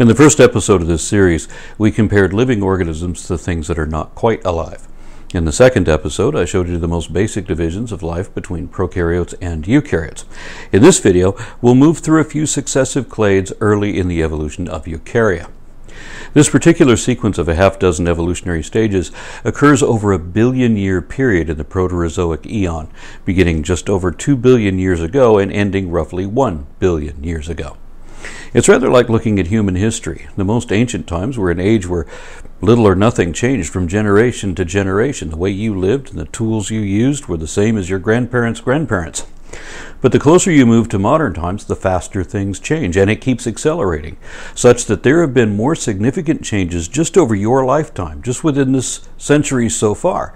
In the first episode of this series, we compared living organisms to things that are not quite alive. In the second episode, I showed you the most basic divisions of life between prokaryotes and eukaryotes. In this video, we'll move through a few successive clades early in the evolution of eukarya. This particular sequence of a half dozen evolutionary stages occurs over a billion year period in the Proterozoic eon, beginning just over 2 billion years ago and ending roughly 1 billion years ago. It's rather like looking at human history. The most ancient times were an age where little or nothing changed from generation to generation. The way you lived and the tools you used were the same as your grandparents' grandparents. But the closer you move to modern times, the faster things change, and it keeps accelerating, such that there have been more significant changes just over your lifetime, just within this century so far,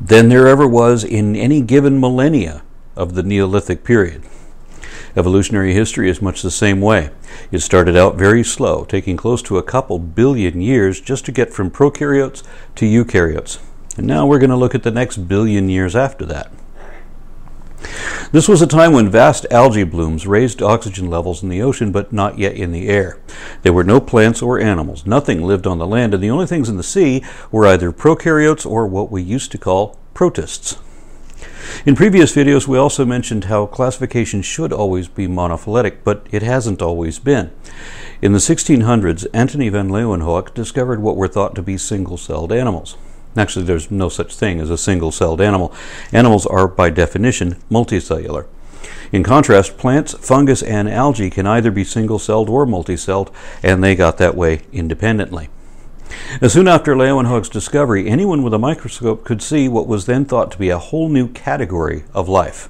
than there ever was in any given millennia of the Neolithic period. Evolutionary history is much the same way. It started out very slow, taking close to a couple billion years just to get from prokaryotes to eukaryotes. And now we're going to look at the next billion years after that. This was a time when vast algae blooms raised oxygen levels in the ocean, but not yet in the air. There were no plants or animals. Nothing lived on the land, and the only things in the sea were either prokaryotes or what we used to call protists. In previous videos, we also mentioned how classification should always be monophyletic, but it hasn't always been. In the 1600s, Antony van Leeuwenhoek discovered what were thought to be single celled animals. Actually, there's no such thing as a single celled animal. Animals are, by definition, multicellular. In contrast, plants, fungus, and algae can either be single celled or multicelled, and they got that way independently. Soon after Leeuwenhoek's discovery, anyone with a microscope could see what was then thought to be a whole new category of life.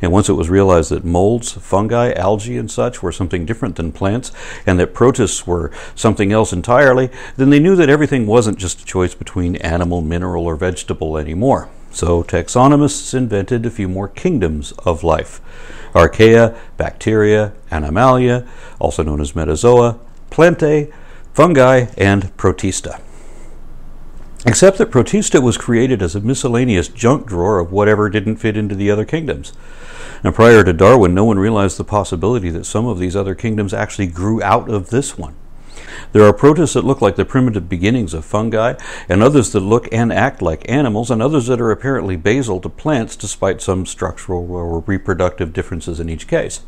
And once it was realized that molds, fungi, algae, and such were something different than plants, and that protists were something else entirely, then they knew that everything wasn't just a choice between animal, mineral, or vegetable anymore. So taxonomists invented a few more kingdoms of life archaea, bacteria, animalia, also known as metazoa, plantae, fungi, and protista. Except that protista was created as a miscellaneous junk drawer of whatever didn't fit into the other kingdoms. And prior to Darwin, no one realized the possibility that some of these other kingdoms actually grew out of this one. There are protists that look like the primitive beginnings of fungi, and others that look and act like animals, and others that are apparently basal to plants despite some structural or reproductive differences in each case.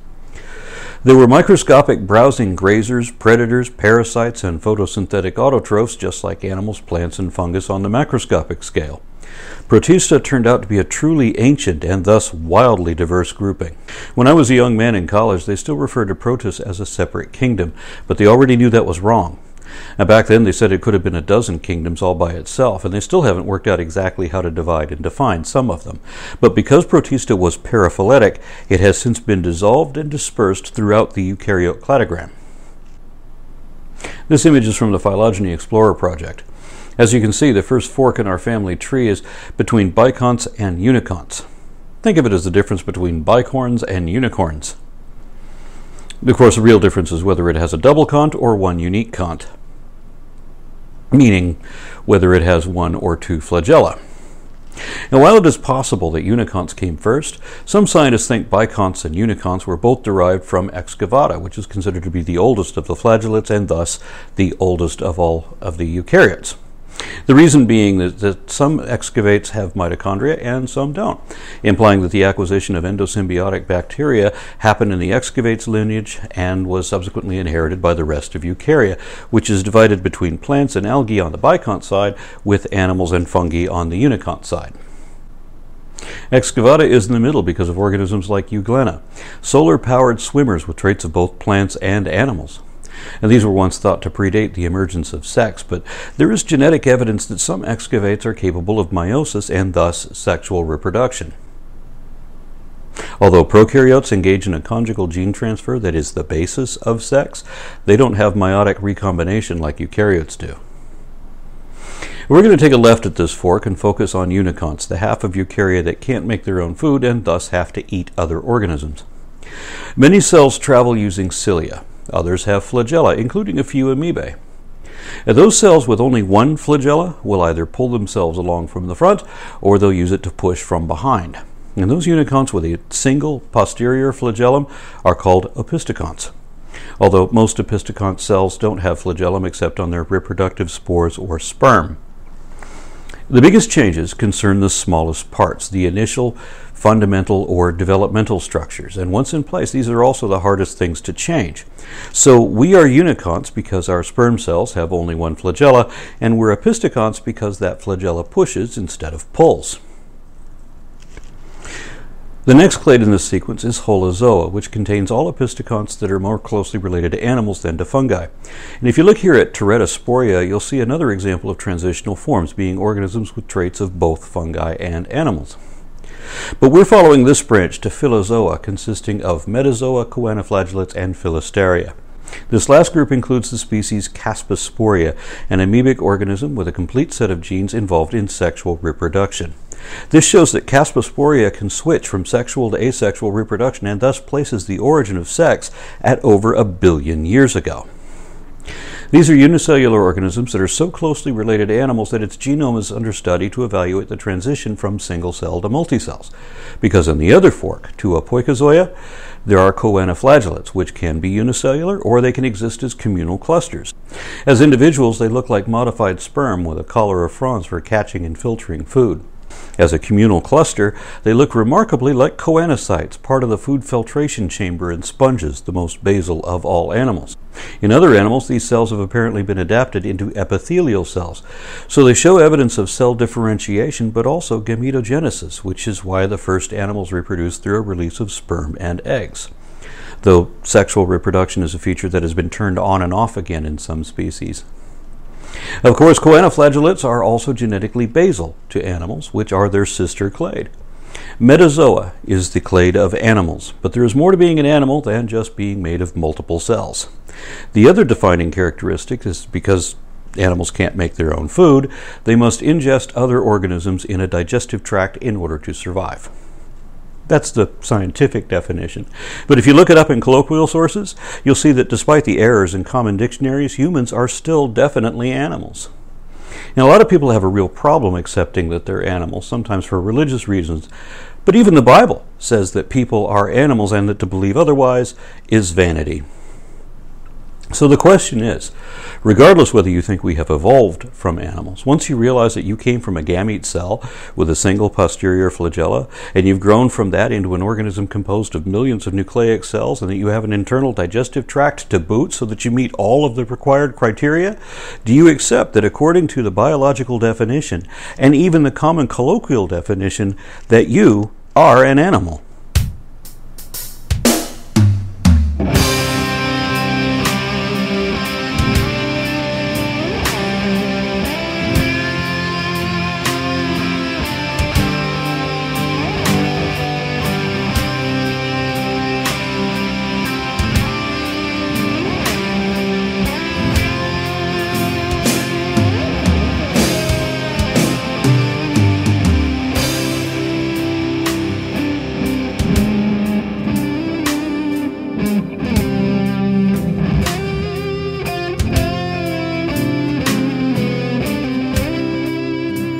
There were microscopic browsing grazers, predators, parasites, and photosynthetic autotrophs, just like animals, plants, and fungus on the macroscopic scale. Protista turned out to be a truly ancient and thus wildly diverse grouping. When I was a young man in college, they still referred to protists as a separate kingdom, but they already knew that was wrong. And back then they said it could have been a dozen kingdoms all by itself, and they still haven't worked out exactly how to divide and define some of them. But because Protista was paraphyletic, it has since been dissolved and dispersed throughout the eukaryote cladogram. This image is from the Phylogeny Explorer project. As you can see, the first fork in our family tree is between biconts and uniconts. Think of it as the difference between bicorns and unicorns. Of course, the real difference is whether it has a double cont or one unique cont meaning whether it has one or two flagella. Now, while it is possible that uniconts came first, some scientists think biconts and uniconts were both derived from excavata, which is considered to be the oldest of the flagellates and thus the oldest of all of the eukaryotes. The reason being that, that, some excavates have mitochondria and some don't, implying that the acquisition of endosymbiotic bacteria happened in the excavates lineage and was subsequently inherited by the rest of eukarya, which is divided between plants and algae on the bicont side with animals and fungi on the unicont side. Excavata is in the middle because of organisms like Euglena, solar powered swimmers with traits of both plants and animals. And these were once thought to predate the emergence of sex, but there is genetic evidence that some excavates are capable of meiosis and thus sexual reproduction. Although prokaryotes engage in a conjugal gene transfer that is the basis of sex, they don't have meiotic recombination like eukaryotes do. We're going to take a left at this fork and focus on uniconts, the half of eukarya that can't make their own food and thus have to eat other organisms. Many cells travel using cilia. Others have flagella, including a few amoebae. And those cells with only one flagella will either pull themselves along from the front or they'll use it to push from behind. And those uniconts with a single posterior flagellum are called opisthokonts. although most opisthokont cells don't have flagellum except on their reproductive spores or sperm. The biggest changes concern the smallest parts, the initial fundamental or developmental structures. And once in place, these are also the hardest things to change. So we are uniconts because our sperm cells have only one flagella, and we're opisthokonts because that flagella pushes instead of pulls. The next clade in this sequence is Holozoa, which contains all opisthokonts that are more closely related to animals than to fungi. And if you look here at Teretosporea, you'll see another example of transitional forms, being organisms with traits of both fungi and animals. But we're following this branch to Filozoa, consisting of Metazoa, choanoflagellates, and Filasterea. This last group includes the species Capsaspora, an amoebic organism with a complete set of genes involved in sexual reproduction. This shows that Capsaspora can switch from sexual to asexual reproduction and thus places the origin of sex at over a billion years ago. These are unicellular organisms that are so closely related to animals that its genome is under study to evaluate the transition from single cell to multicells. Because in the other fork, Tuapoikizoa, there are choanoflagellates, which can be unicellular or they can exist as communal clusters. As individuals, they look like modified sperm with a collar of fronds for catching and filtering food. As a communal cluster, they look remarkably like choanocytes, part of the food filtration chamber in sponges, the most basal of all animals. In other animals, these cells have apparently been adapted into epithelial cells, so they show evidence of cell differentiation but also gametogenesis, which is why the first animals reproduced through a release of sperm and eggs. Though sexual reproduction is a feature that has been turned on and off again in some species. Of course, choanoflagellates are also genetically basal to animals, which are their sister clade. Metazoa is the clade of animals, but there is more to being an animal than just being made of multiple cells. The other defining characteristic is because animals can't make their own food, they must ingest other organisms in a digestive tract in order to survive. That's the scientific definition. But if you look it up in colloquial sources, you'll see that despite the errors in common dictionaries, humans are still definitely animals. Now, a lot of people have a real problem accepting that they're animals, sometimes for religious reasons. But even the Bible says that people are animals and that to believe otherwise is vanity. So the question is regardless whether you think we have evolved from animals, once you realize that you came from a gamete cell with a single posterior flagella, and you've grown from that into an organism composed of millions of nucleic cells, and that you have an internal digestive tract to boot so that you meet all of the required criteria, do you accept that according to the biological definition, and even the common colloquial definition, that you are an animal?